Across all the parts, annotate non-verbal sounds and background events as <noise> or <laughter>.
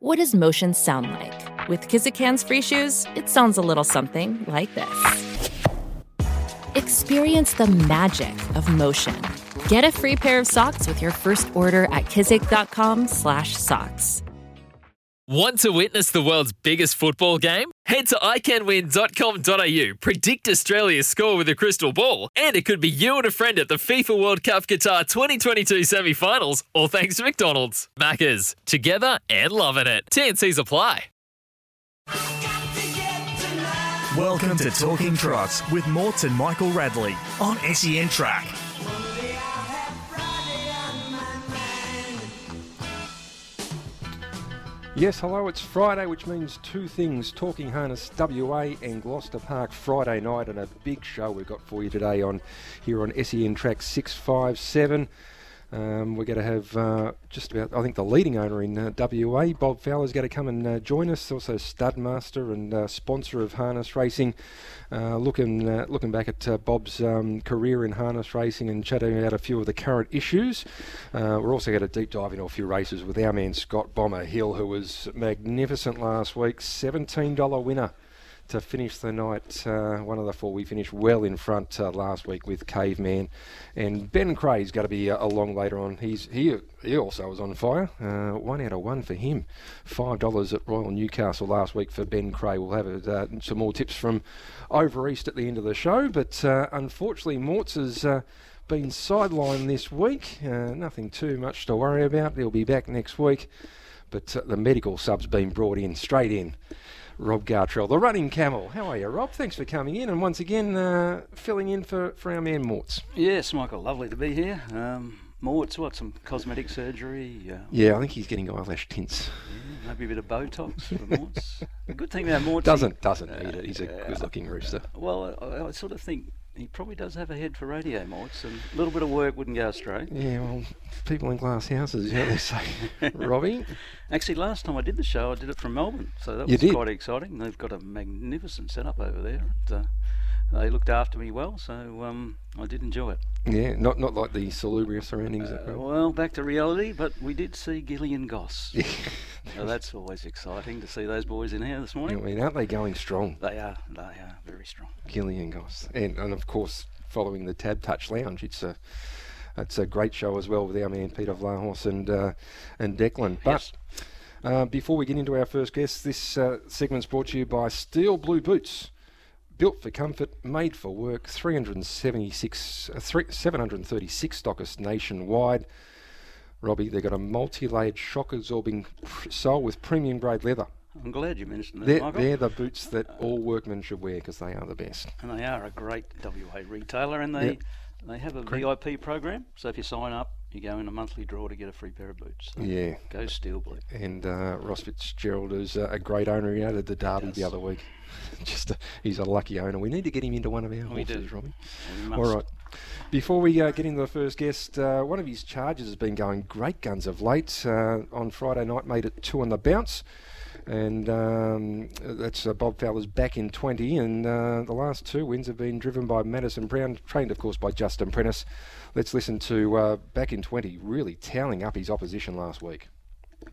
What does motion sound like? With Kizikans free shoes, it sounds a little something like this. Experience the magic of motion. Get a free pair of socks with your first order at kizik.com/socks. Want to witness the world's biggest football game? Head to iCanWin.com.au, predict Australia's score with a crystal ball, and it could be you and a friend at the FIFA World Cup Qatar 2022 semi finals, all thanks to McDonald's. Maccas, together and loving it. TNC's apply. Welcome to Talking Trots with Morts and Michael Radley on SEN Track. Yes, hello, it's Friday, which means two things Talking Harness WA and Gloucester Park Friday night, and a big show we've got for you today on here on SEN Track 657. Um, we're going to have uh, just about, I think, the leading owner in uh, WA, Bob Fowler's going to come and uh, join us. Also, Studmaster and uh, sponsor of harness racing. Uh, looking uh, looking back at Bob's um, career in harness racing and chatting about a few of the current issues. we're also going to deep dive into a few races with our man Scott Bomber Hill, who was magnificent last week, $17 winner to finish the night. Uh, one of the four we finished well in front uh, last week with Caveman, and Bren Krahe's got to be uh, along later on. He's he he also was on fire. Uh, one out of one for him. Five dollars at Royal Newcastle last week for Bren Krahe. We'll have uh, some more tips from over east at the end of the show, but uh, unfortunately, Morts has. been sidelined this week. nothing too much to worry about. He'll be back next week. But the medical sub's been brought in straight in Rob Gartrell, the running camel. How are you, Rob? Thanks for coming in and once again uh, filling in for, for our man Morts. Yes, Michael, lovely to be here. Um, Morts, what, some cosmetic surgery? Uh, yeah, I think he's getting eyelash tints. Yeah, maybe a bit of Botox for Morts. the <laughs> good thing about Morts... Doesn't, doesn't need it. He's a good-looking rooster. well, I, I sort of think he probably does have a head for radio, Morts, and a little bit of work wouldn't go astray. Yeah, well, people in glass houses, yeah, they say. <laughs> Robbie? Actually, last time I did the show, I did it from Melbourne, so that was quite exciting. They've got a magnificent setup over there. Uh, they looked after me well, so um, I did enjoy it. Yeah, not not like the salubrious surroundings. Uh, well, back to reality, but we did see Gillian Goss. <laughs> Yeah. so that's always exciting to see those boys in here this morning. I mean, aren't they going strong? They are. They are very strong. Gillian Goss, and and of course following the Tab Touch Lounge, it's a it's a great show as well with our man Peter Vlahos and uh, and Declan. But yes. uh, before we get into our first guest, this uh, segment's brought to you by Steel Blue Boots. Built for comfort, made for work, 376, uh, 736 stockists nationwide. Robbie, they've got a multi-layered shock-absorbing sole with premium grade leather. I'm glad you mentioned that, they're, Michael. They're the boots that all workmen should wear because they are the best. And they are a great WA retailer, and they yep. they have a. VIP program. So if you sign up, you go in a monthly draw to get a free pair of boots. So yeah, go Steel Blue. And uh, Ross Fitzgerald is uh, a great owner. He added the Derby the other week. <laughs> Just a, he's a lucky owner. We need to get him into one of our we horses, do. Robbie. All right. Before we uh, get into the first guest, uh, one of his charges has been going great guns of late. Uh, on Friday night, made it two on the bounce. And um, that's uh, Bob Fowler's back in 20. And uh, the last two wins have been driven by Madison Brown, trained, of course, by Justin Prentice. Let's listen to uh, back in 20, really toweling up his opposition last week.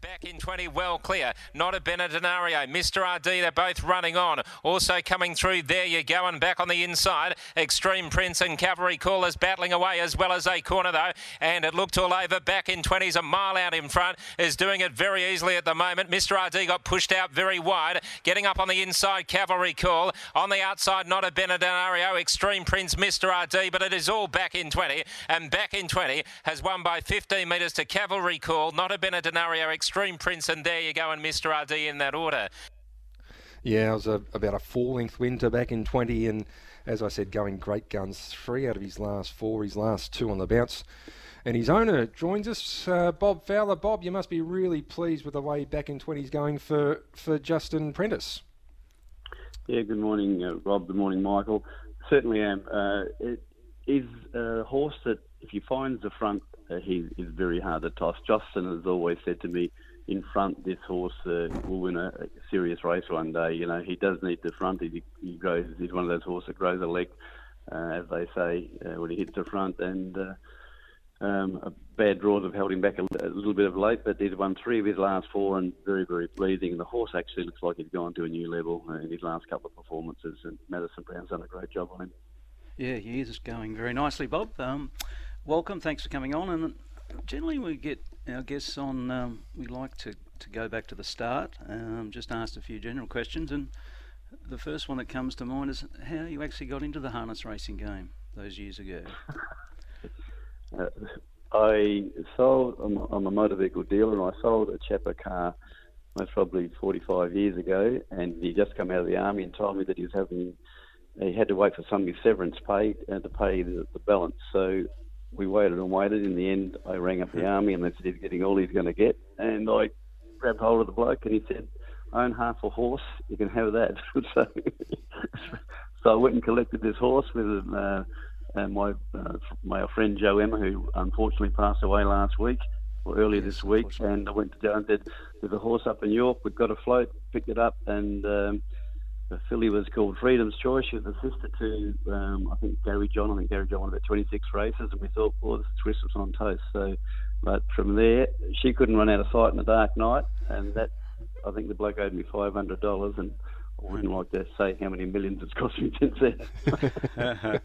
Back in 20, well clear. Not a Benedenario. Mr. RD, they're both running on. Also coming through, there you go, and back on the inside. Extreme Prince and Cavalry Callers battling away as well as a corner, though. And it looked all over. Back in 20s, a mile out in front, is doing it very easily at the moment. Mr. RD got pushed out very wide. Getting up on the inside, Cavalry Call. On the outside, not a Benedenario. Extreme Prince, Mr. RD, but it is all back in 20. And back in 20 has won by 15 metres to Cavalry Call. Not a Benedenario. Extreme Extreme Prince, and there you go, and Mr. RD in that order. Yeah, it was a, about a four-length winter back in 20, and as I said, going great guns. Three out of his last four, his last two on the bounce. And his owner joins us, uh, Bob Fowler. Bob, you must be really pleased with the way back in 20 is going for, for Justin Prentice. Yeah, good morning, uh, Rob. Good morning, Michael. Certainly am. Uh, it is a horse that, if he finds the front, uh, he is very hard to toss. Justin has always said to me, in front, this horse uh, will win a, a, serious race one day. You know, he does need the front. He, he grows. He's one of those horses that grows a leg, uh, as they say, uh, when he hits the front. And uh, um, bad draws have held him back a, a, little bit of late, but he's won three of his last four and very, very pleasing. The horse actually looks like he's gone to a new level in his last couple of performances. And Madison Brown's done a great job on him. Yeah, he is going very nicely, Bob. Um, welcome, thanks for coming on. And generally, we get our guests on. Um, we like to, to go back to the start. Um, just asked a few general questions, and the first one that comes to mind is how you actually got into the harness racing game those years ago. <laughs> uh, I sold. I'm, a motor vehicle dealer, and I sold a chap a car most probably 45 years ago, and he just come out of the army and told me that he was having he had to wait for some of his severance paid and to pay the, the balance. So we waited and waited. In the end, I rang up the army and they said he's getting all he's going to get. And I grabbed hold of the bloke and he said, I own half a horse. You can have that. <laughs> so, so I went and collected this horse with uh, and my uh, my friend Joe Emma, who unfortunately passed away last week or earlier yes, this week. And I went to Joe and said, "There's a horse up in York. We've got a float. Picked it up and." Um, the filly was called Freedom's Choice. She was a sister to, um, I think, Gary John. I think Gary John won about 26 races, and we thought, well, this is Christmas on toast. So, but from there, she couldn't run out of sight in a dark night, and that, I think the bloke owed me $500, and I wouldn't like to say how many millions it's cost me since then.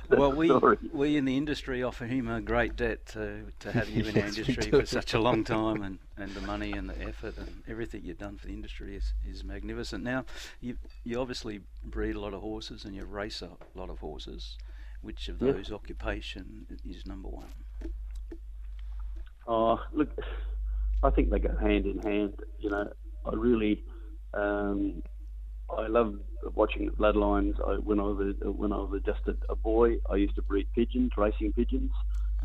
<laughs> well, we we in the industry offer him a great debt to, to have you <laughs> in yes, our industry for such a long time, and, and the money and the effort and everything you've done for the industry is, is magnificent. Now, you you obviously breed a lot of horses and you race a lot of horses. Which of those occupation is number one? Oh, look, I think they go hand in hand. You know, I really. Um, I love watching the bloodlines. I, when I was a, when I was just a, a, boy, I used to breed pigeons, racing pigeons,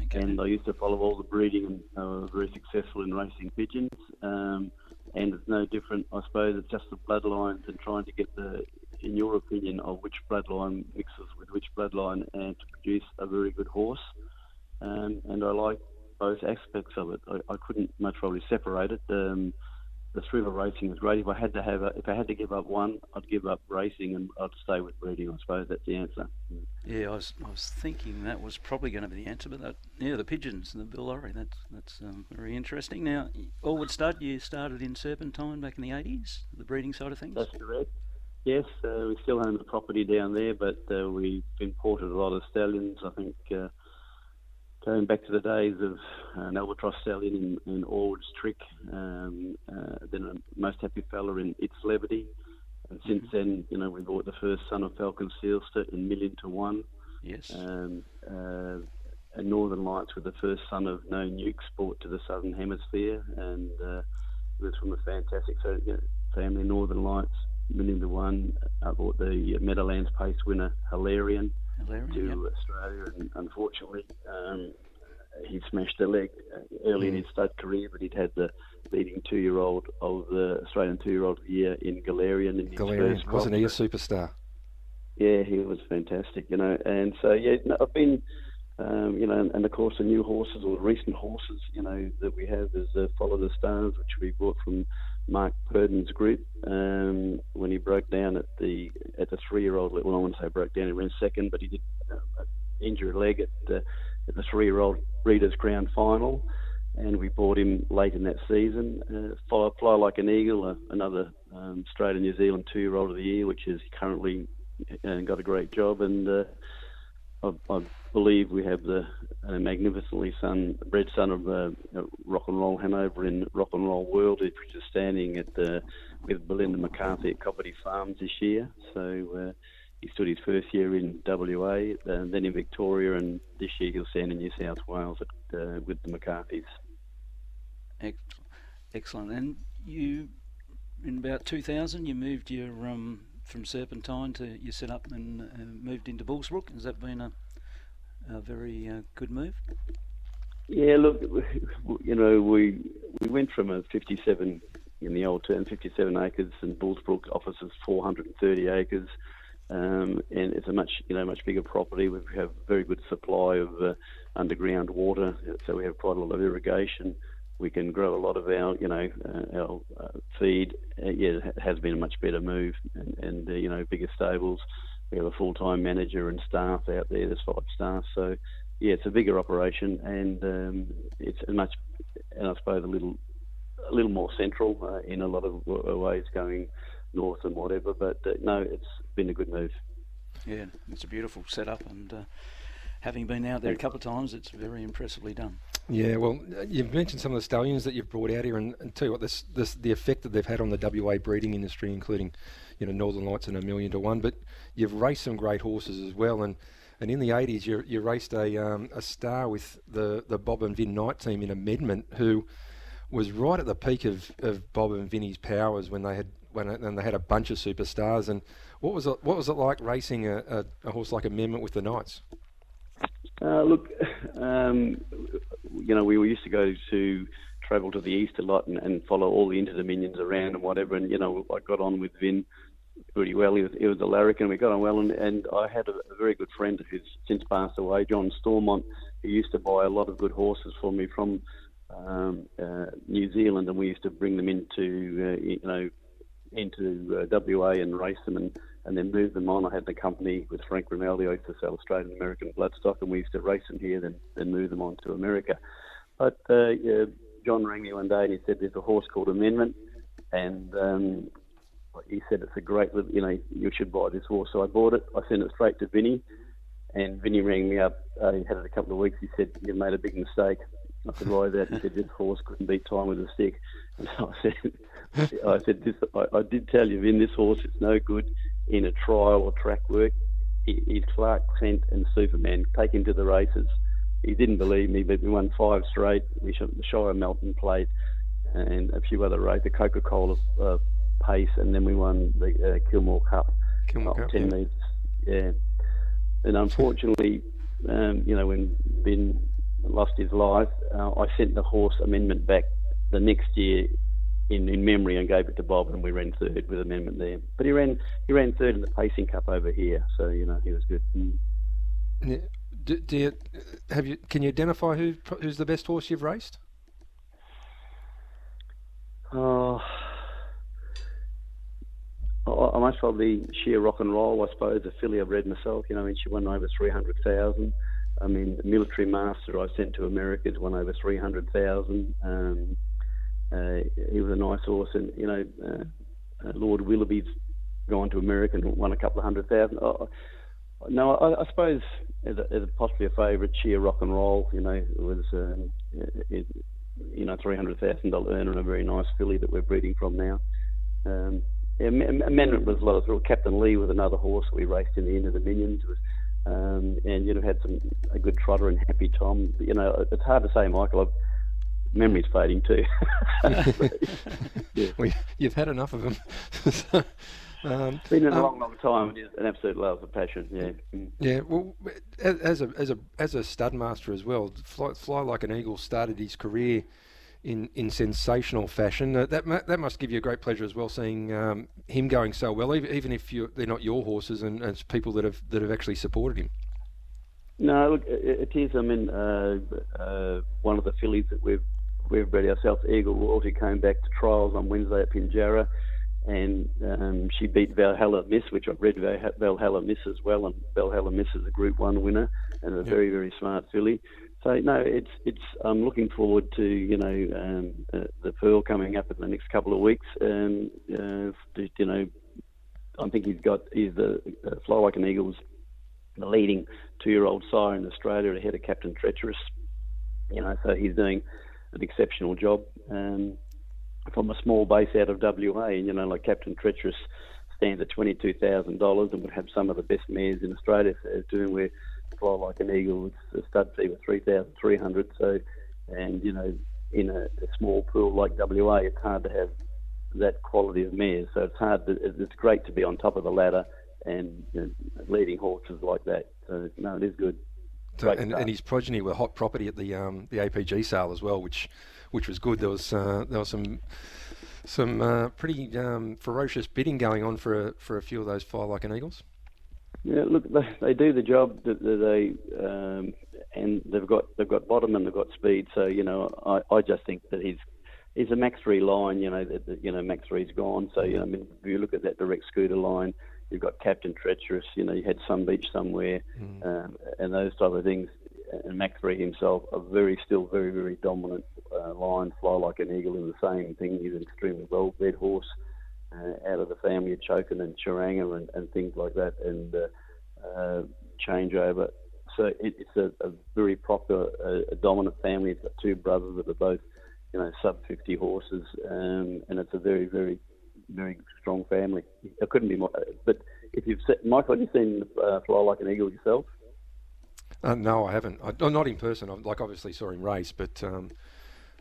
okay. and I used to follow all the breeding, and I was very successful in racing pigeons. Um, and it's no different, I suppose. It's just the bloodlines and trying to get the, in your opinion, of which bloodline mixes with which bloodline, and to produce a very good horse. Um, and I like both aspects of it. I, I couldn't much probably separate it. Um, the thrill of racing is great. If I had to have, a, if I had to give up one, I'd give up racing and I'd stay with breeding. I suppose that's the answer. Yeah, I was, I was thinking that was probably going to be the answer, but that, yeah, the pigeons and the Bill that's that's um, very interesting. Now, Allwood Stud, you started in Serpentine back in the eighties, the breeding side of things. That's correct. Yes, uh, we still own the property down there, but uh, we've imported a lot of stallions. I think. Uh, going back to the days of uh, an albatross stallion in, in Allwood's Trick, um, uh, then a most happy fella in It's Levity. And since mm-hmm. then, you know, we bought the first son of Falcon Seelster in Million to One. Yes. Um, uh, and Northern Lights were the first son of No Nukes brought to the Southern Hemisphere. And uh, it was from a fantastic so, you know, family, Northern Lights, Million to One. I bought the Meadowlands Pace winner, Hilarion Hilarion, to yep. Australia, and unfortunately, um, he smashed a leg early mm. in his stud career, but he'd had the leading two-year-old of the Australian two-year-old of the year in Galarian. In Galarian, wasn't he a superstar? Yeah, he was fantastic, you know. And so, yeah, no, I've been, um, you know, and, and, of course the new horses or recent horses, you know, that we have is uh, Follow the Stars, which we bought from Mark Purdon's group um, when he broke down at the at the three year old. Well, I wouldn't say broke down. He ran second, but he did uh, injure a leg at, at the three year old Breeders' Crown final, and we bought him late in that season. Uh, fly, fly like an eagle, uh, another um, Australian New Zealand two year old of the year, which is currently uh, got a great job and. Uh, I, I, believe we have the uh, magnificently son, bred son of uh, Rock and Roll Hanover in Rock and Roll World, which is standing at the, with Belinda McCarthy at Cobbitty Farms this year. So uh, he stood his first year in WA, uh, then in Victoria, and this year he'll stand in New South Wales at, uh, with the McCarthys. Excellent. And you, in about 2000, you moved your um, from Serpentine to you set up and uh, moved into Bullsbrook. Has that been a, a very uh, good move? Yeah, look, <laughs> you know, we we went from a 57 in the old term, 57 acres, and Bullsbrook offers us 430 acres, um, and it's a much you know much bigger property. We have very good supply of uh, underground water, so we have quite a lot of irrigation we can grow a lot of our, you know, uh, our uh, feed. Uh, yeah, it has been a much better move, and, and uh, you know, bigger stables. We have a full-time manager and staff out there. There's five staff, so yeah, it's a bigger operation, and um, it's a much, and I suppose a little, a little more central uh, in a lot of ways, going north and whatever. But uh, no, it's been a good move. Yeah, it's a beautiful setup, and uh, having been out there a couple of times, it's very impressively done. Yeah, well, you've mentioned some of the stallions that you've brought out here, and, and tell you what, this, this the effect that they've had on the WA breeding industry, including, you know, Northern Lights and a million to one. But you've raced some great horses as well, and and in the 80s, you, you raced a um, a star with the the Bob and Vin Knight team in Amendment, who was right at the peak of, of Bob and Vinny's powers when they had when and they had a bunch of superstars. And what was it what was it like racing a, a, a horse like Amendment with the Knights? Uh, look, <sighs> um, you know, we used to go to travel to the east a lot and, and follow all the interdominions around and whatever. And you know, I got on with Vin pretty well. He was, he was a larrikin. We got on well, and, and I had a, a, very good friend who's since passed away, John Stormont, who used to buy a lot of good horses for me from um, uh, New Zealand, and we used to bring them into uh, you know into uh, WA and race them and, and then move them on. I had the company with Frank Rinaldi. I used to sell Australian American bloodstock, and we used to race them here, then then move them on to America. But uh, John rang me one day and he said there's a horse called Amendment, and um, he said it's a great, you know, you should buy this horse. So I bought it. I sent it straight to Vinny, and Vinny rang me up. Uh, he had it a couple of weeks. He said you made a big mistake. I said why that? He said this horse couldn't beat time with a stick. <laughs> And so I said, <laughs> I said this. I, I did tell you, Vin, this horse is no good in a trial or track work. He's Clark Kent and Superman. Take him to the races. He didn't believe me, but we won five straight. We shot the Shire Melton Plate and a few other races, the Coca Cola uh, pace, and then we won the uh, Kilmore Cup, Kilmore Cup, 10 yeah. metres. Yeah. And unfortunately, um, you know, when Vin lost his life, uh, I sent the horse amendment back the next year in, in memory and gave it to Bob, and we ran third with amendment there. But he ran he ran third in the pacing cup over here, so you know he was good. Mm. Yeah. Do, do you, have you? Can you identify who who's the best horse you've raced? Oh, I must probably sheer rock and roll, I suppose. A filly I've read myself. You know, I mean, she won over three hundred thousand. I mean, the military master I sent to America has won over three hundred thousand. Um, he was a nice horse, and you know, uh, uh, Lord Willoughby's gone to America and won a couple of hundred thousand. Oh, no, I, I suppose as, a, as a possibly a favourite, sheer rock and roll. You know, it was um, it, you know three hundred thousand dollar earner and a very nice filly that we're breeding from now. Um, yeah, Amendment was a lot of thrill. Captain Lee with another horse we raced in the end of the Minions was, um, and you'd have had some a good trotter and Happy Tom. You know, it's hard to say, Michael. I've, memory's fading too. yeah. <laughs> well, you've had enough of them. <laughs> so, um, it's been a um, long, long time. It's an absolute love of passion. Yeah. Yeah. Well, as a as a as a stud master as well, fly, fly like an eagle started his career in, in sensational fashion. Uh, that that must give you a great pleasure as well, seeing um, him going so well, even, even if they're not your horses and, and, it's people that have that have actually supported him. No, look, it, it is. I mean, uh, uh, one of the fillies that we've we've bred ourselves, Eagle Royalty, came back to trials on Wednesday at Pinjarra, and um, she beat Valhalla Miss, which I've read Valhalla Miss as well, and Valhalla Miss is a Group One winner and a yep. very very smart filly. So no, it's it's. I'm looking forward to you know um, uh, the Pearl coming up in the next couple of weeks. Um, uh, you know, I think he's got he's the uh, Fly Like an Eagle's the leading two-year-old sire in Australia ahead of Captain Treacherous. You know, so he's doing an exceptional job um, from a small base out of WA. And you know, like Captain Treacherous stands at twenty-two thousand dollars and would have some of the best mares in Australia. Doing where fly like an eagle. It's a stud fee three hundred. So, and you know, in a, a, small pool like WA, it's hard to have that quality of mares. So it's hard. To, it's great to be on top of the ladder and you know, leading horses like that. So no, it is good. So, and, and, his progeny were hot property at the um, the APG sale as well, which which was good. There was uh, there was some some uh, pretty um, ferocious bidding going on for a, for a few of those fire like an eagles. Yeah, look, they, they do the job that they um, and they've got they've got bottom and they've got speed. So you know, I, I just think that he's he's a Mach Three line. You know that, that you know Mach Three's gone. So you know, I mean, if you look at that direct scooter line, you've got Captain Treacherous. You know, you had Somebeachsomewhere, mm. um, and those type of things. and Mach 3 himself a very, still very, very dominant uh, line, fly like an eagle, in the same thing. He's an extremely well bred horse uh, out of the family of Chokin and Charanga and, and things like that, and uh, uh, changeover. So it, it's a, a, very proper, a dominant family. It's got two brothers that are both, you know, sub 50 horses, um, and it's a very, very, very strong family. It couldn't be more. But if you've seen, Michael, have you seen uh, Fly Like an Eagle yourself? Uh, no, I haven't. I, not in person. I, like obviously saw him race, but um,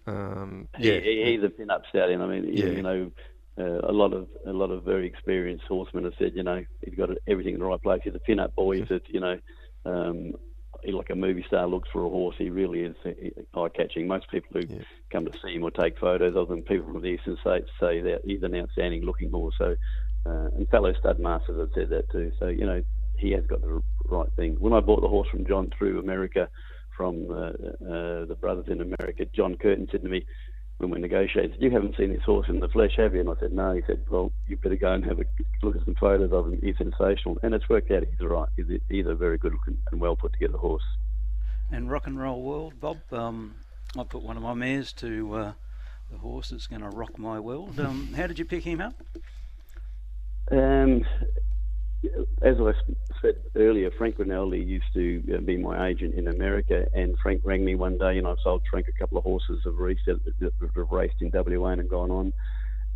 um, yeah, he, he's a pin-up stallion. I mean, yeah. you know, uh, a lot of a lot of very experienced horsemen have said, you know, he's got everything in the right place. He's a pin-up boy. He's, you know, um, like a movie star looks for a horse. He really is eye-catching. Most people who yeah. come to see him or take photos of him, people from the eastern states, say that he's an outstanding-looking horse. So, uh, and fellow stud masters have said that too. So, you know, he has got the right thing. When I bought the horse from John through America, from uh, uh, the brothers in America, John Curtin said to me when we negotiated, "You haven't seen this horse in the flesh, have you?" And I said, "No." He said, "Well, you better go and have a look at some photos of him. He's sensational." And it's worked out. He's right. He's, he's a very good looking and well put together horse. And rock and roll world, Bob. Um, I put one of my mares to uh, the horse that's going to rock my world. Um, how did you pick him up? Um, as I said earlier, Frank Rinaldi used to uh, be my agent in America, and Frank rang me one day, and I've sold Frank a couple of horses that have raced in WA and gone on.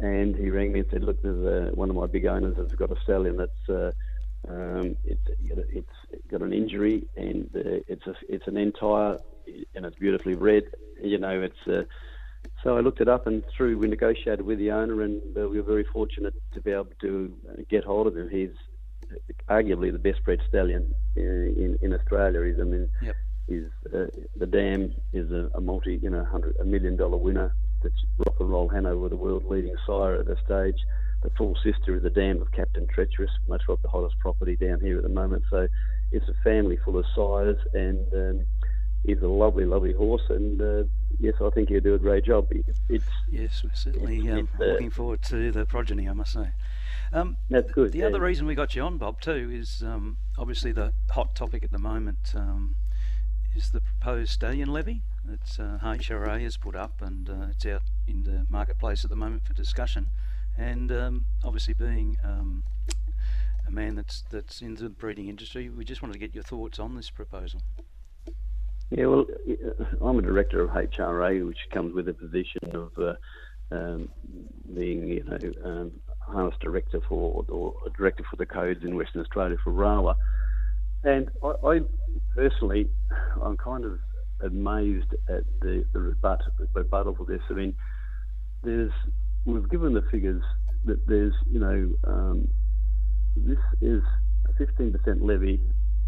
And he rang me and said, "Look, there's a, one of my big owners has got a stallion that's uh, um, it's it's got an injury, and uh, it's a it's an entire, and it's beautifully bred. You know, it's." Uh, so I looked it up and through, we negotiated with the owner, and uh, we were very fortunate to be able to uh, get hold of him. He's arguably the best bred stallion in, in Australia. Is I mean, yep. he's, uh, the dam is a, a, multi, you know, hundred, a million dollar winner. That's Rock and Roll Hanover, the world leading sire at the stage. The full sister is the dam of Captain Treacherous, much of the hottest property down here at the moment. So it's a family full of sires, and um, he's a lovely, lovely horse. And uh, yes, I think he'll do a great job. It's yes, we're certainly um, uh, looking forward to the progeny, I must say. Um, That's good. The yeah. other reason we got you on, Bob, too, is um, obviously the hot topic at the moment um, is the proposed stallion levy that uh, HRA has put up, and uh, it's out in the marketplace at the moment for discussion. And um, obviously, being um, a man that's that's into the breeding industry, we just wanted to get your thoughts on this proposal. Yeah, well, I'm a director of HRA, which comes with a position of uh, um, being, you know, um, harness director for or director for the codes in Western Australia for RAWA. And I, I personally, I'm kind of amazed at the, the rebut, rebuttal for this. I mean, there's we've given the figures that there's you know um, this is a 15% levy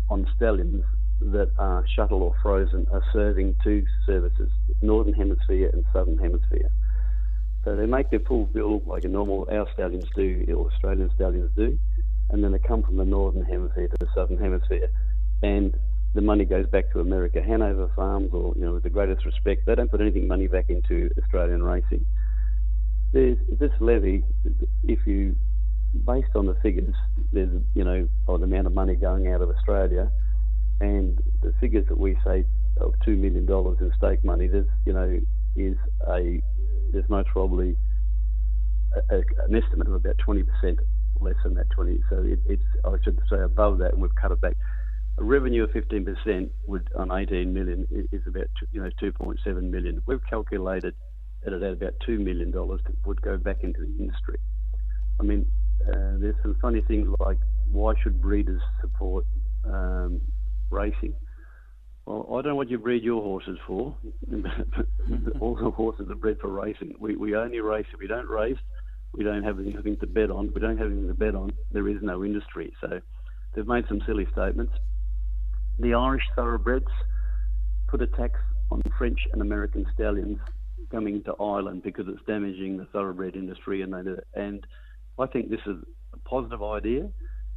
on stallions that are shuttle or frozen are serving two services, Northern Hemisphere and Southern Hemisphere. So they make their full bill like a normal our stallions do, or Australian stallions do, and then they come from the northern hemisphere to the southern hemisphere, and the money goes back to America. Hanover Farms, or you know, with the greatest respect, they don't put anything money back into Australian racing. There's this levy, if you, based on the figures, there's you know, of the amount of money going out of Australia, and the figures that we say of two million dollars in stake money, there's you know, is a there's most probably a, a, an estimate of about 20% less than that 20. So it, it's I should say above that, and we've cut it back. A revenue of 15% would on 18 million is about you know 2.7 million. We've calculated that at about two million dollars would go back into the industry. I mean, uh, there's some funny things like why should breeders support um, racing? Well, I don't know what you breed your horses for. <laughs> All the horses are bred for racing. We, we only race. If we don't race, we don't have anything to bet on. If we don't have anything to bet on, there is no industry. So they've made some silly statements. The Irish thoroughbreds put a tax on French and American stallions coming to Ireland because it's damaging the thoroughbred industry, and they, and I think this is a positive idea.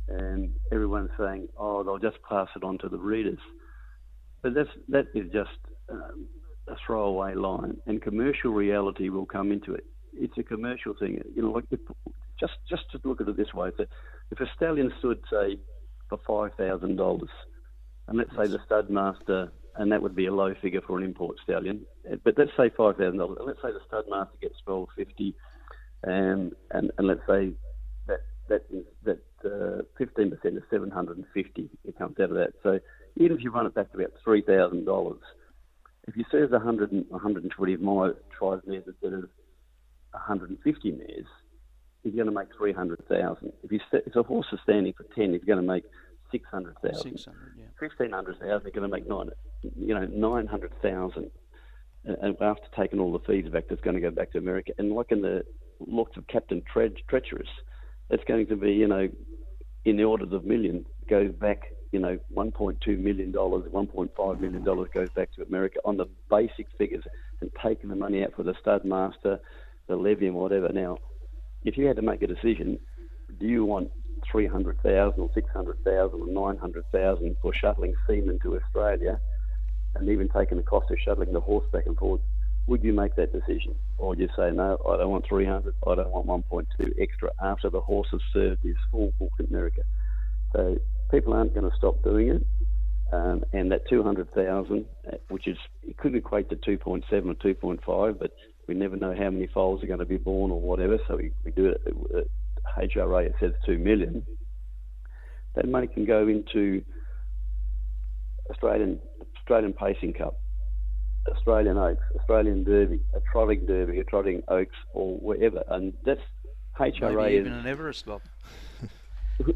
And everyone's saying, oh, they'll just pass it on to the breeders. But that's, that is just um, a throwaway line, and commercial reality will come into it. It's a commercial thing. You know, like just just to look at it this way: if a, if a stallion stood, say, for five thousand dollars, and let's say the stud master and that would be a low figure for an import stallion. But let's say five thousand dollars. Let's say the stud master gets twelve fifty, and and and let's say that that is that uh, fifteen percent is seven hundred and fifty. It comes out of that. So even if you run it back to about three thousand dollars, if you there's 100 and 120 of my tries mares instead of 150 mares, he's going to make 300,000. If, you if a horse is standing for 10, he's going to make 600,000. 600, yeah. 1,500,000, they're going to make nine, you know, 900,000. And after taking all the fees back, that's going to go back to America. And like in the lots of Captain Tre- Treacherous, it's going to be, you know, in the orders of millions, goes back, you know, 1.2 million dollars, 1.5 million dollars goes back to America on the basic figures, and taking the money out for the stud master, the levy, and whatever. Now, if you had to make a decision, do you want 300,000 or 600,000 or 900,000 for shuttling semen to Australia and even taking the cost of shuttling the horse back and forth? Would you make that decision? Or would you say, no, I don't want 300, I don't want 1.2 extra after the horse has served his full book in America? So people aren't going to stop doing it. Um, and that 200,000, uh, which is, it could equate to 2.7 or 2.5, but we never know how many foals are going to be born or whatever, so we, we do it. Uh, HRA it says two million. That money can go into Australian Australian Pacing Cup, Australian Oaks, Australian Derby, a trotting Derby, a trotting Oaks, or wherever, and that's HRA. Maybe even is, an Everest Bob.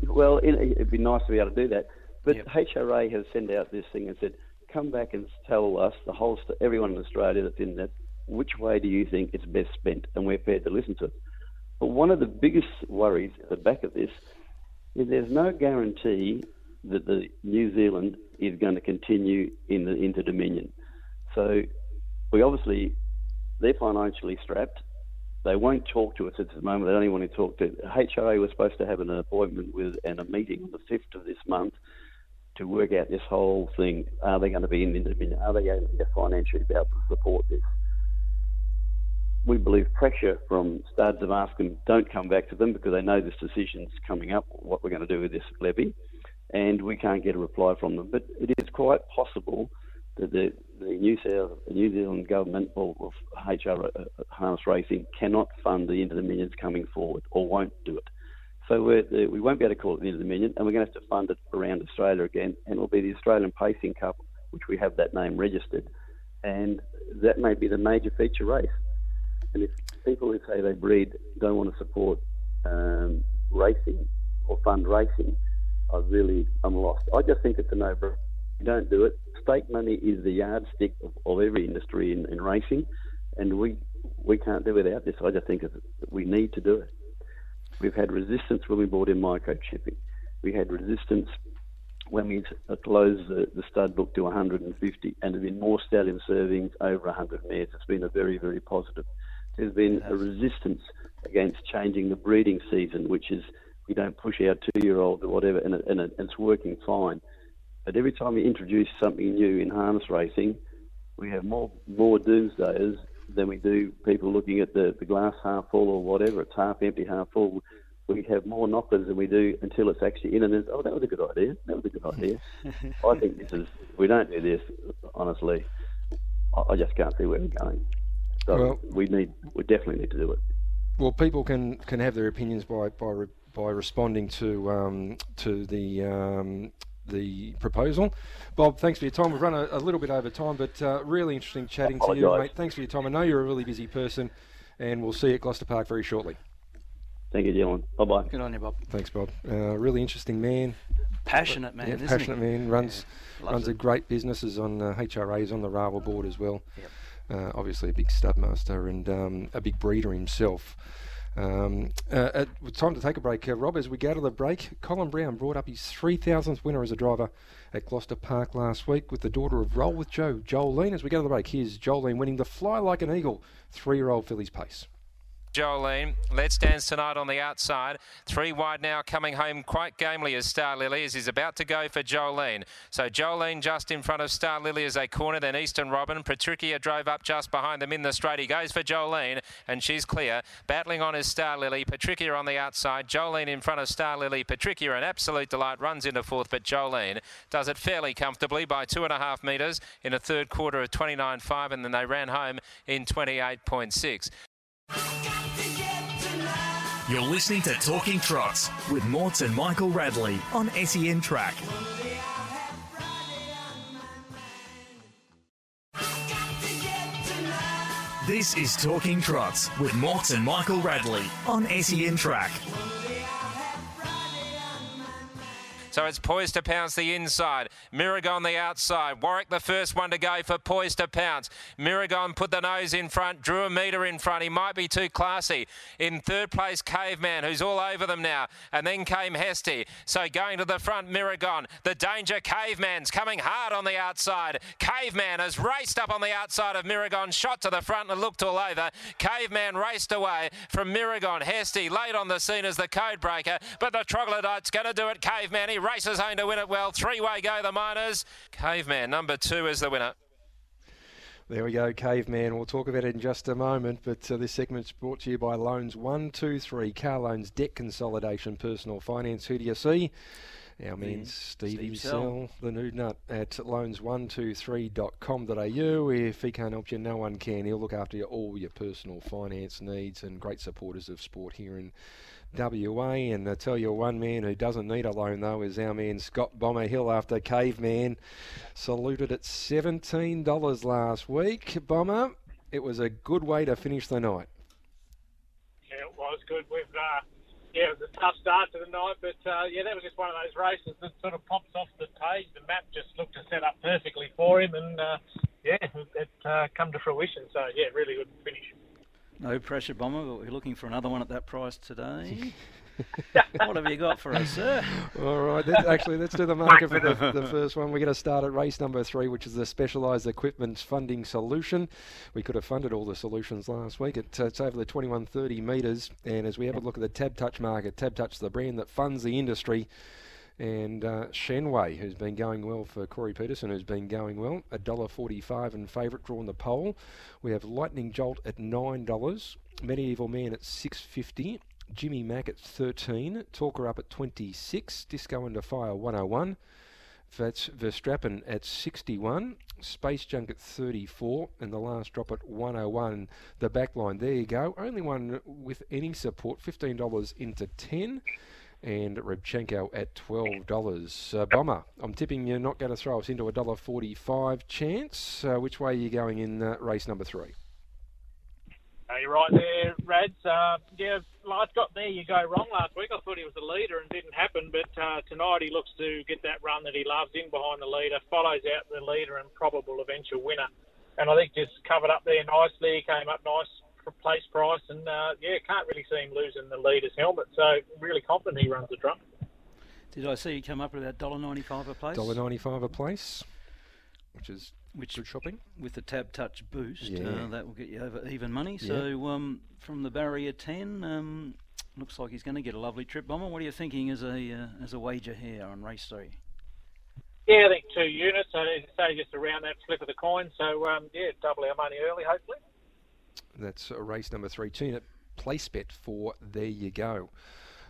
Well, it'd be nice to be able to do that, but yep. HRA has sent out this thing and said, come back and tell us the whole everyone in Australia that's in that which way do you think it's best spent? And we're prepared to listen to it. But one of the biggest worries at the back of this is there's no guarantee that the New Zealand is going to continue in the Inter Dominion. So we obviously they're financially strapped. They won't talk to us at the moment. They only want to talk to HRA. was supposed to have an appointment with and a meeting on the fifth of this month to work out this whole thing. Are they going to be in Dominion? Are they going to be financially able to support this? we believe pressure from studs have asked them don't come back to them because they know this decision's coming up, what we're going to do with this levy, and we can't get a reply from them. But it is quite possible that the, the New, South, New Zealand government or, or HR uh, Harness Racing cannot fund the Inter-Dominions coming forward or won't do it. So we're, we won't be able to call it the Inter-Dominion, and we're going to have to fund it around Australia again, and it'll be the Australian Pacing Cup, which we have that name registered, and that may be the major feature race. And if people who say they breed don't want to support um, racing or fund racing, I really I'm lost. I just think it's a no-brainer. Don't do it. Stake money is the yardstick of, of every industry in, in, racing, and we we can't do without this. I just think we need to do it. We've had resistance when we brought in microchipping. We had resistance when we closed the, the stud book to 150, and there have been more stallion servings over 100 mares. It's been a very, very positive. There's been a resistance against changing the breeding season, which is we don't push our two-year-old or whatever, and, it, and, it, and it's working fine. But every time we introduce something new in harness racing, we have more more doomsdayers than we do people looking at the, the glass half full or whatever. It's half empty, half full. We have more knockers than we do until it's actually in and there's, oh, that was a good idea. That was a good idea. <laughs> I think this is, we don't do this, honestly. I, I just can't see where we're going. So well, we need, we definitely need to do it. Well, people can, can have their opinions by by by responding to um, to the um, the proposal. Bob, thanks for your time. We've run a, a little bit over time, but uh, really interesting chatting to you, mate. Thanks for your time. I know you're a really busy person, and we'll see you at Gloucester Park very shortly. Thank you, Dylan. Bye bye. Good on you, Bob. Thanks, Bob. Uh, really interesting man. Passionate man. Yeah, passionate he? man. Runs yeah, runs it. a great business. Is on uh, HRA's on the RAWA board as well. Yep uh, obviously a big stud master and um, a big breeder himself. Um, uh, time to take a break, uh, Rob. As we go to the break, Colin Brown brought up his 3,000th winner as a driver at Gloucester Park last week with the daughter of Roll with Joe, Jolene. As we go to the break, here's Jolene winning the Fly Like an Eagle three-year-old filly's pace. Jolene. Let's Dance tonight on the outside. Three wide now coming home quite gamely as Star Lily as he's about to go for Jolene. So Jolene just in front of Star Lily as they corner. Then Eastern Robin. Patricia drove up just behind them in the straight. He goes for Jolene and she's clear. Battling on is Star Lily. Patricia on the outside. Jolene in front of Star Lily. Patricia an absolute delight runs into fourth, but Jolene does it fairly comfortably by two and a half metres in a third quarter of 29.5 and then they ran home in 28.6. You're listening to Talking Trots with Morts and Michael Radley on SEN Track. This is Talking Trots with Morts and Michael Radley on SEN Track. So it's poised to pounce the inside. Miragon the outside. Warwick the first one to go for poised to pounce. Miragon put the nose in front, drew a metre in front. He might be too classy. In third place, Caveman, who's all over them now. And then came Hesty. So going to the front, Miragon. The danger, Caveman's coming hard on the outside. Caveman has raced up on the outside of Miragon, shot to the front and looked all over. Caveman raced away from Miragon. Hesty late on the scene as the code breaker, but the troglodyte's going to do it. Caveman, he races home to win it well. Three way go, the Miners. Caveman, number two, is the winner. There we go, Caveman. We'll talk about it in just a moment, but uh, this segment's brought to you by Loans 123, Car Loans, Debt Consolidation, Personal Finance. Who do you see? Our man Stevie Steve Sell, the nude nut at loans123.com.au. If he can't help you, no one can. He'll look after you all your personal finance needs and great supporters of sport here in WA. And I tell you, one man who doesn't need a loan, though, is our man Scott Bomber Hill after Caveman saluted at $17 last week. Bomber, it was a good way to finish the night. Yeah, it was good. We've uh, yeah, it was a tough start to the night, but uh, yeah, that was just one of those races that sort of pops off the page. The map just looked to set up perfectly for him, and uh, yeah, it, it uh, come to fruition. So yeah, really good finish. No pressure, Bomber, but we're looking for another one at that price today. <laughs> what have you got for us, sir? All right, let's, actually, let's do the market for the, the first one. We're going to start at race number three, which is the Specialised Equipment Funding Solution. We could have funded all the solutions last week. It, uh, it's over the 2130 metres, and as we have a look at the Tab Touch market, Tab Touch, the brand that funds the industry, and uh, Shenway, who's been going well for Corey Peterson, who's been going well, $1.45 and favourite draw in the poll. We have Lightning Jolt at $9, Medieval Man at 650 Jimmy Mack at 13, Talker up at 26, Disco Under Fire 101, that's Verstappen at 61, Space Junk at 34, and the last drop at 101. The back line, there you go. Only one with any support, $15 into 10 and Rebchenko at $12. Uh, Bomber, I'm tipping you're not going to throw us into a $1.45 chance. Uh, which way are you going in uh, race number three? Uh, you're right there, Rads. Uh, yeah, last got there, you go wrong last week. I thought he was the leader and didn't happen, but uh, tonight he looks to get that run that he loves in behind the leader, follows out the leader and probable eventual winner. And I think just covered up there nicely, came up nice place price, and uh, yeah, can't really see him losing the leader's helmet. So really confident he runs the drum. Did I see you come up with that $1.95 a place? Dollar ninety five a place, which is which good shopping with the tab touch boost. Yeah. Uh, that will get you over even money. So um, from the barrier ten, um, looks like he's going to get a lovely trip. Bomber, what are you thinking as a uh, as a wager here on race three? Yeah, I think two units. So as you say, just around that flip of the coin. So um, yeah, double our money early, hopefully. That's uh, race number three. Tune it place bet for there you go.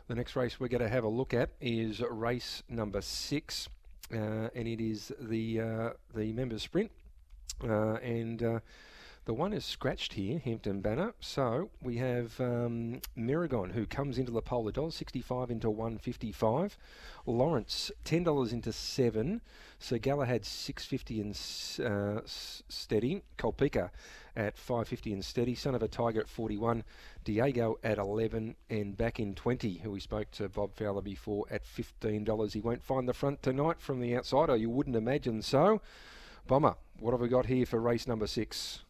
The next race we're going to have a look at is race number six, uh, and it is the uh, the members sprint, uh, and uh, the one is scratched here, Hampton Banner. So we have um, Miragon who comes into the pole, $1.65 into 155. Lawrence, $10 into 7. Sir Galahad, 650 and uh, steady. Kolpika at 550 and steady. Son of a Tiger at 41. Diego at 11 and back in 20, who we spoke to Bob Fowler before at $15. He won't find the front tonight from the outside, or you wouldn't imagine so. Bomber, what have we got here for race number six?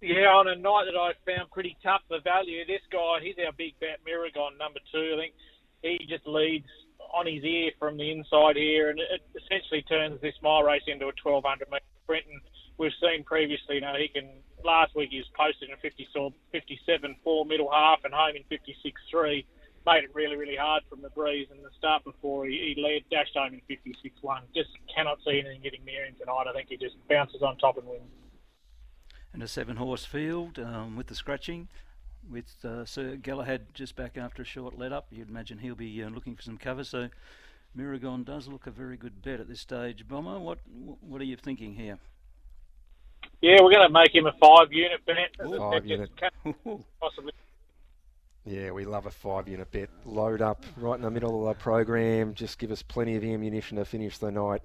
Yeah, on a night that I found pretty tough for value, this guy, he's our big bat Miragon, number two. I think he just leads on his ear from the inside here, and it essentially turns this mile race into a 1200 metre sprint. And we've seen previously, you know, he can last week he was posted in 50, 57 4 middle half and home in 56 3. Made it really, really hard from the breeze and the start before he, he led, dashed home in 56 1. Just cannot see anything getting near him tonight. I think he just bounces on top and wins. And a seven horse field um, with the scratching with uh, Sir Galahad just back after a short let up. You'd imagine he'll be uh, looking for some cover. So Miragon does look a very good bet at this stage. Bomber, what what are you thinking here? Yeah, we're going to make him a five unit bet. Five unit. <laughs> Possibly. Yeah, we love a five unit bet. Load up right in the middle of the program. Just give us plenty of ammunition to finish the night.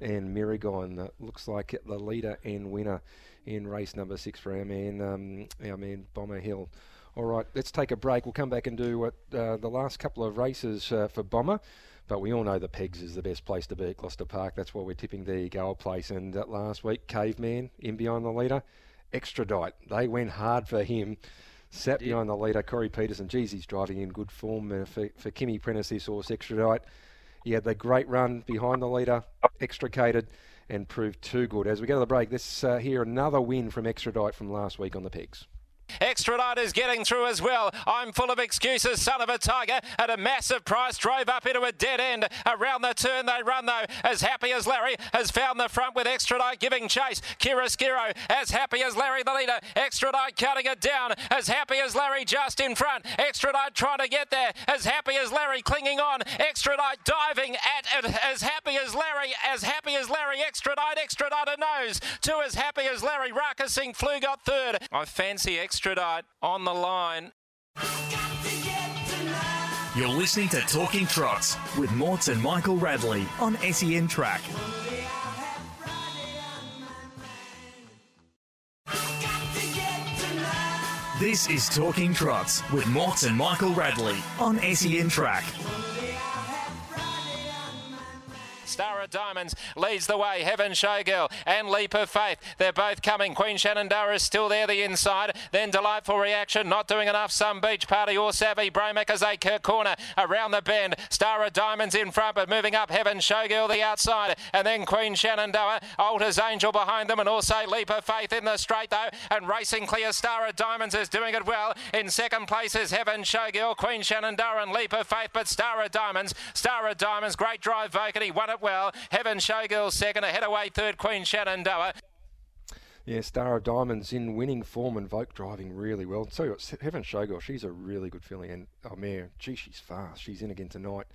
And Miragon looks like the leader and winner in race number six for our man, um, our man Bomber Hill. All right, let's take a break. We'll come back and do what uh, the last couple of races uh, for Bomber. But we all know the Pegs is the best place to be at Gloucester Park. That's why we're tipping the goal place. And uh, last week, Caveman in behind the leader, Extradite. They went hard for him. Sat behind the leader, Corey Peterson. Geez, he's driving in good form uh, for, for Kimmy Prentice, this horse, Extradite. He had the great run behind the leader, extricated and proved too good. As we go to the break, let's uh, hear another win from Extradite from last week on the Pegs. Extra is getting through as well. I'm full of excuses, son of a tiger, at a massive price. Drove up into a dead end. Around the turn they run though. As happy as Larry has found the front with Extra giving chase. Kira Skiro as happy as Larry the leader. Extra cutting it down. As happy as Larry just in front. Extra trying to get there. As happy as Larry clinging on. Extra diving at it. As happy as Larry. As happy as Larry. Extra Extra a nose. Two as happy as Larry. Ruckus Singh flew got third. I fancy Extra Stradite on the line. You're listening to Talking Trots with Morts and Michael Radley on SEN Track. This is Talking Trots with Morts and Michael Radley on SEN Track. Star Diamonds leads the way. Heaven Showgirl and Leap of Faith. They're both coming. Queen Shenandoah is still there, the inside. Then Delightful Reaction, not doing enough. Some Beach Party or Savvy. Braymakers a corner around the bend. Star Diamonds in front, but moving up. Heaven Showgirl the outside. And then Queen Shenandoah. Alters Angel behind them, and also Leap of Faith in the straight though. And racing clear. Star Diamonds is doing it well. In second place is Heaven Showgirl, Queen Shenandoah, and Leap of Faith. But Star Diamonds, Star Diamonds, great drive, Vocal. He won it well. Heaven Showgirl second, ahead away third, Queen Shenandoah. Yeah, Star of Diamonds in winning form and Voak driving really well. So Heaven Showgirl, she's a really good filly, and oh man, gee, she's fast. She's in again tonight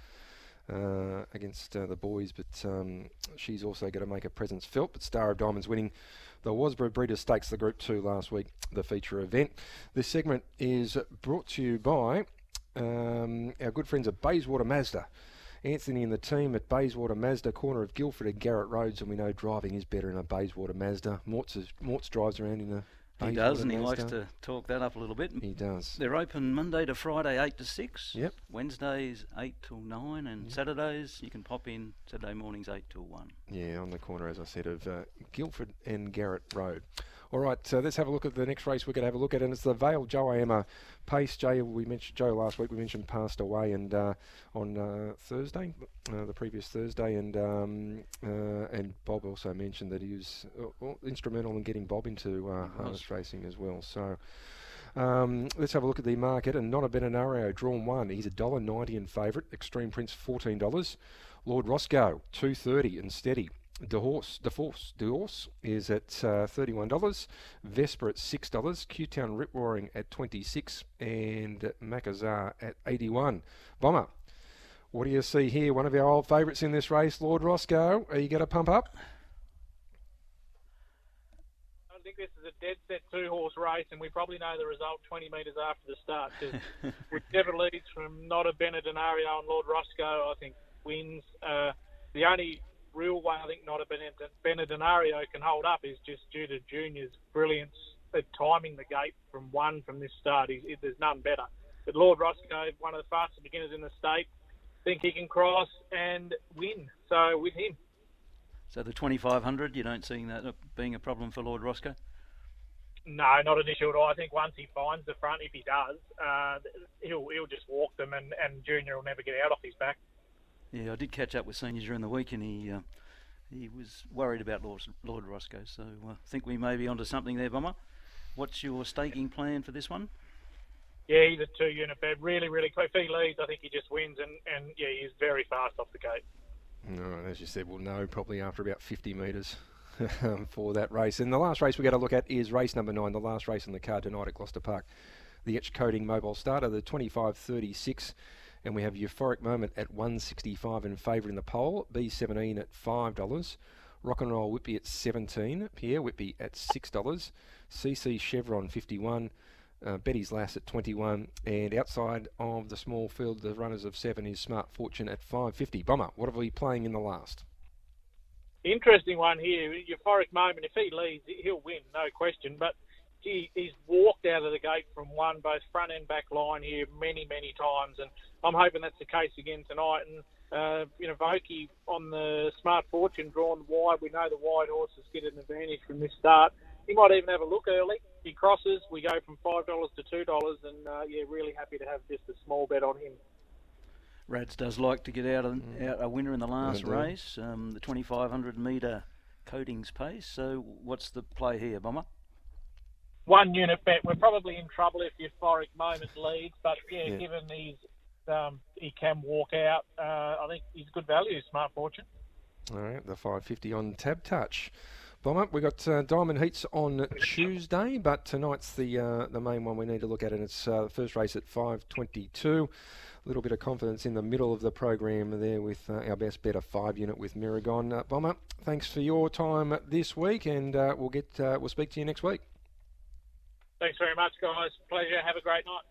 uh, against uh, the boys, but um, she's also going to make a presence felt. But Star of Diamonds winning the WASBA Breeders' Stakes, the Group Two last week, the feature event. This segment is brought to you by um, our good friends at Bayswater Mazda. Anthony and the team at Bayswater Mazda, corner of Guildford and Garrett Roads, and we know driving is better in a Bayswater Mazda. Mortz, is, Mortz drives around in a he does, and he likes to talk that up a little bit. He does. They're open Monday to Friday, 8 to 6. Yep. Wednesdays, 8 till 9. And yep. Saturdays, you can pop in Saturday mornings, 8 till 1. Yeah, on the corner, as I said, of uh, Guildford and Garrett Road. All right, so let's have a look at the next race we're going to have a look at, and it's the Vale Joe Emma pace. Jay, we mentioned Joe last week. We mentioned passed away, and uh, on uh, Thursday, uh, the previous Thursday, and um, uh, and Bob also mentioned that he was uh, instrumental in getting Bob into uh, harness racing as well. So. Um, let's have a look at the market. And Nonna Benario, drawn one. He's a dollar ninety in favourite. Extreme Prince fourteen dollars. Lord Roscoe two thirty and steady. The horse, the force, the horse is at uh, thirty-one dollars. Vesper at six dollars. Q-Town Rip Roaring at twenty-six, and Macazar at eighty-one. Bomber, what do you see here? One of our old favourites in this race, Lord Roscoe. Are you going to pump up? I think this is a dead set two-horse race, and we probably know the result twenty metres after the start. Because <laughs> whichever leads from Not a Benedenario and Lord Roscoe, I think wins. Uh, the only real way I think not a Benedenario can hold up is just due to Junior's brilliance at timing the gate from one from this start. He's, there's none better. But Lord Roscoe, one of the fastest beginners in the state, think he can cross and win. So with him. So the 2500, you don't see that being a problem for Lord Roscoe? No, not an issue at all. I think once he finds the front, if he does, uh, he'll he'll just walk them, and, and Junior will never get out off his back. Yeah, I did catch up with Senior during the week, and he uh, he was worried about Lord, Lord Roscoe. So uh, I think we may be onto something there, Bomber. What's your staking plan for this one? Yeah, he's a two unit bet. Really, really quick. If he leads, I think he just wins, and, and yeah, he's very fast off the gate. No, as you said, we'll know probably after about 50 metres <laughs> for that race. And the last race we're going to look at is race number nine, the last race in the card tonight at Gloucester Park. The Etch Coating Mobile Starter, the 25.36. And we have Euphoric Moment at 165 in favour in the poll. B17 at $5. Rock and Roll Whippy at 17. Pierre Whippy at $6. CC Chevron 51 uh, Betty's Lass at 21, and outside of the small field, the runners of seven is Smart Fortune at 550. Bomber, what are we playing in the last? Interesting one here. Euphoric moment. If he leads, he'll win, no question. But he, he's walked out of the gate from one, both front and back line here many, many times, and I'm hoping that's the case again tonight. And uh, you know, Vokey on the Smart Fortune drawn wide. We know the wide horses get an advantage from this start. He might even have a look early. He crosses. We go from five dollars to two dollars, and uh, yeah, really happy to have just a small bet on him. Rads does like to get out, mm. out a winner in the last race, um, the 2500 metre coatings pace. So, what's the play here, Bomber? One unit bet. We're probably in trouble if Euphoric Moment leads, but yeah, yeah. given he's um, he can walk out, uh, I think he's good value. Smart Fortune. All right, the 550 on TABtouch. Bomber, we got uh, Diamond Heats on Tuesday, but tonight's the uh, the main one we need to look at, and it's uh, the first race at 5:22. A little bit of confidence in the middle of the program there with uh, our best bet, a five unit with Miragon. Uh, Bomber, thanks for your time this week, and uh, we'll get we'll speak to you next week. Thanks very much, guys. Pleasure. Have a great night.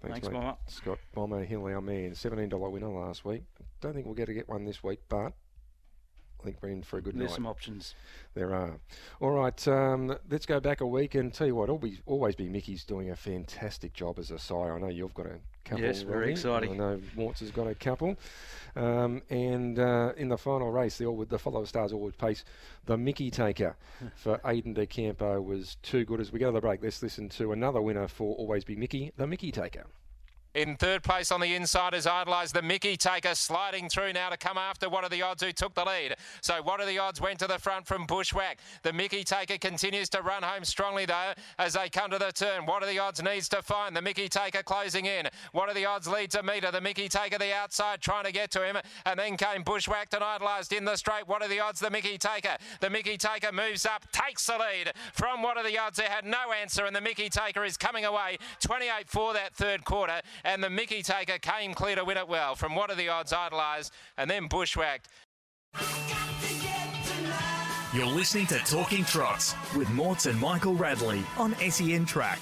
Thanks, Thanks Bomber. Scott Bomber Hill, our man, $17 winner last week. Don't think we'll get to get one this week, but I think we're in for a good night. There's night. some options. There are. All right, um, let's go back a week and tell you what, always, Always B Miki's doing a fantastic job as a sire. I know you've got a couple. Yes, very exciting. I know Mortz has got a couple. Um, and uh, in the final race, the, the follow stars always pace. The Mickey taker <laughs> for Aiden de Campo was too good. As we go to the break, let's listen to another winner for Always B Miki, the Mickey taker. In third place on the inside is Idolize the Mickey Taker sliding through now to come after one of the odds who took the lead. So what are the odds went to the front from Bushwhack. The Mickey Taker continues to run home strongly though as they come to the turn. What are the odds needs to find? The Mickey Taker closing in. What are the odds lead to meter? The Mickey Taker the outside trying to get to him and then came Bushwhacked and Idolized in the straight. What are the odds? The Mickey Taker. The Mickey Taker moves up, takes the lead from what are the odds? They had no answer and the Mickey Taker is coming away 28 for that third quarter and the Mickey Taker came clear to win it well. From what are the odds idolised and then bushwhacked. You're listening to Talking Trots with Mortz and Michael Radley on SEN Track.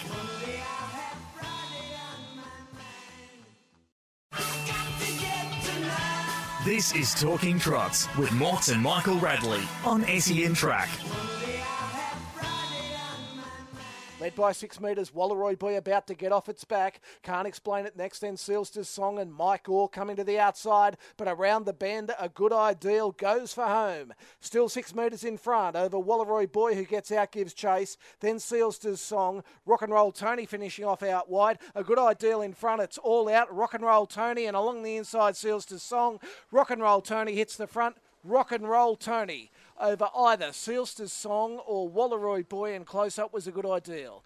This is Talking Trots with Mortz and Michael Radley on SEN Track. Led by six metres, Wallaroy Boy about to get off its back. Can't explain it next, then Sealster's Song and Mike Orr coming to the outside, but around the bend, a good ideal goes for home. Still six metres in front over Wallaroy Boy who gets out, gives chase. Then Sealster's Song, Rock and Roll Tony finishing off out wide. A good ideal in front, it's all out. Rock and Roll Tony and along the inside, Sealster's Song. Rock and Roll Tony hits the front. Rock and Roll Tony over either Sealster's Song or Wallaroy Boy, and close up was a good ideal.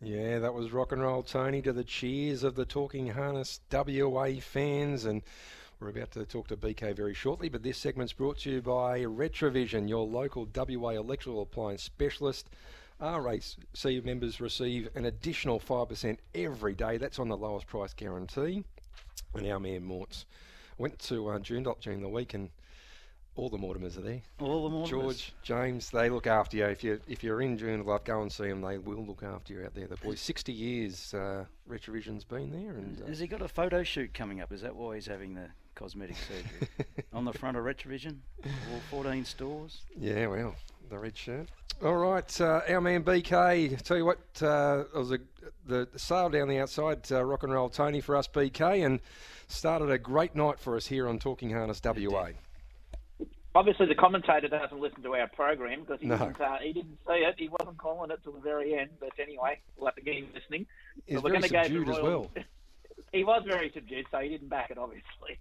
Yeah, that was rock and roll, Tony, to the cheers of the Talking Harness WA fans. And we're about to talk to BK very shortly, but this segment's brought to you by Retrovision, your local WA electrical appliance specialist. RAC members receive an additional 5% every day. That's on the lowest price guarantee. And our man Mortz went to uh, Joondalup during the week and all the Mortimers are there. All the Mortimers. George, James, they look after you. If you if you're in Joondalup, go and see them. They will look after you out there. The boys, sixty years, uh, Retrovision's been there. And uh, has he got a photo shoot coming up? Is that why he's having the cosmetic surgery <laughs> on the front of Retrovision? All fourteen stores. Yeah, well, the red shirt. All right, uh, our man BK. Tell you what, uh, it was a, the, the sale down the outside, uh, rock and roll Tony for us, BK, and started a great night for us here on Talking Harness WA obviously the commentator doesn't listen to our program because he, no. didn't, uh, he didn't see it. He wasn't calling it till the very end. But anyway, we'll have to get him listening. He's so very subdued as well. <laughs> he was very subdued, so he didn't back it, obviously.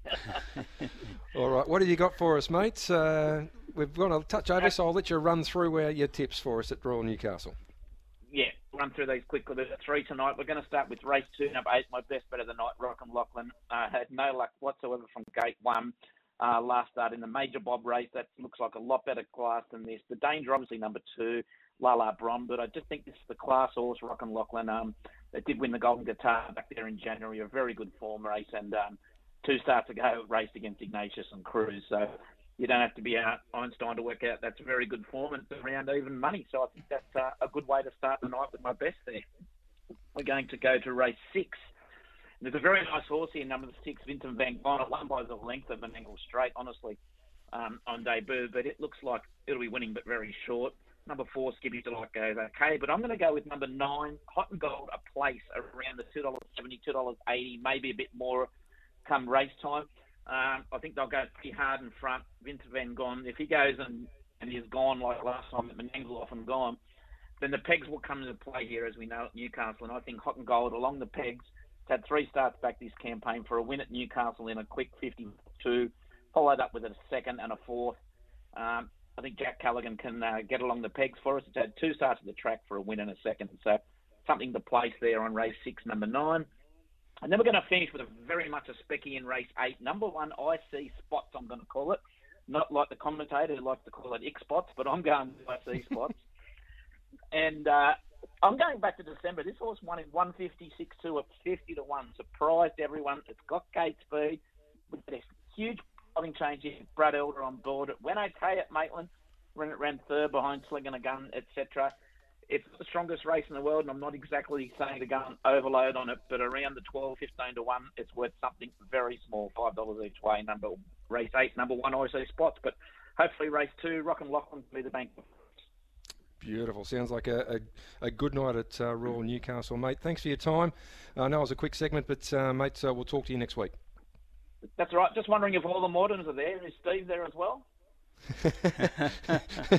<laughs> All right, what have you got for us, mates? Uh, we've got a touch over, so I'll let you run through uh, your tips for us at Royal Newcastle. Yeah, run through these quickly. There's three tonight. We're going to start with race two, number eight, my best bet of the night, Rock and Lachlan. Uh, had no luck whatsoever from gate one. Uh, last start in the major Bob race. That looks like a lot better class than this. The danger, obviously, number two, La La Brom, but I just think this is the class horse, Rock and Lachlan. Um, they did win the Golden Guitar back there in January, a very good form race, and um, two starts ago raced against Ignatius and Cruz. So you don't have to be out Einstein to work out that's a very good form and around even money. So I think that's uh, a good way to start the night with my best there. We're going to go to race six. There's a very nice horse here, number six, Vincent Van Gogh. One by the length of an angle straight, honestly, um, on debut, but it looks like it'll be winning, but very short. Number four, Skippy Delight goes okay, but I'm going to go with number nine, Hot and Gold, a place around the $2.70, $2.80, maybe a bit more come race time. Um, I think they'll go pretty hard in front. Vince Van Gogh, if he goes and, and he's gone like last time at Menangle off and gone, then the pegs will come into play here, as we know at Newcastle. And I think Hot and Gold along the pegs. It's had three starts back this campaign for a win at Newcastle in a quick 52, followed up with a second and a fourth. Um, I think Jack Callaghan can uh, get along the pegs for us. It's had two starts at the track for a win and a second, so something to place there on race six, number nine. And then we're going to finish with a very much a specky in race eight. Number one, I see spots, I'm going to call it. Not like the commentator who likes to call it X spots, but I'm going I see spots. <laughs> and uh, I'm going back to December. This horse won in 156 to a 50 to 1. Surprised everyone. It's got gate speed. With this huge driving change. Brad Elder on board. It went okay at Maitland. Ran, it ran third behind Slinging a Gun, etc it's the strongest race in the world, and I'm not exactly saying to go and overload on it, but around the 12, 15 to 1, it's worth something very small, $5 each way. Number Race 8, number 1, I see spots, but hopefully race 2, Rock and Lachlan will be the bank. Beautiful. Sounds like a, a, a good night at uh, Royal Newcastle, mate. Thanks for your time. I know it was a quick segment, but, uh, mate, uh, we'll talk to you next week. That's right. Just wondering if all the moderns are there. Is Steve there as well? <laughs>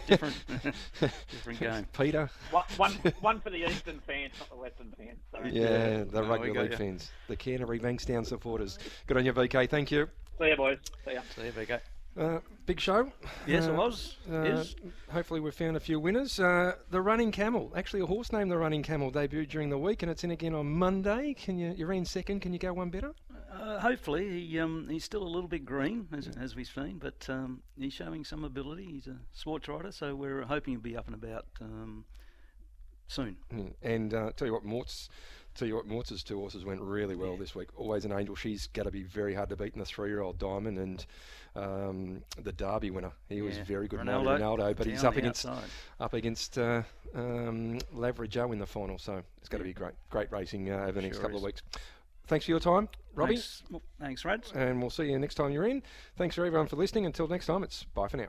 different, different <laughs> game. Peter. One, one, one for the Eastern fans, not the Western fans. Sorry. Yeah, the no, rugby league fans, the Canterbury Bankstown supporters. Good on you, BK. Thank you. See you, boys. See ya. See you, BK. Uh, big show. Yes, uh, it was. Uh, hopefully, we've found a few winners. Uh, the Running Camel, actually, a horse named the Running Camel, debuted during the week, and it's in again on Monday. Can you? You're in second. Can you go one better? Uh, hopefully, he um, he's still a little bit green as, as we've seen, but um, he's showing some ability. He's a sports rider, so we're hoping he'll be up and about um, soon. Mm. And uh, tell you what, Mort's tell you what, Mortz's two horses went really well yeah. this week. Always an angel. She's going to be very hard to beat in the three-year-old Diamond and um, the Derby winner. He yeah. was very good, Ronaldo, Ronaldo, but he's up against outside. up against uh, um, Lavra Joe in the final. So it's going to be great, great racing uh, over the next couple is. of weeks. Thanks for your time, Robbie. Thanks, thanks Rad. And we'll see you next time you're in. Thanks for everyone for listening. Until next time, it's bye for now.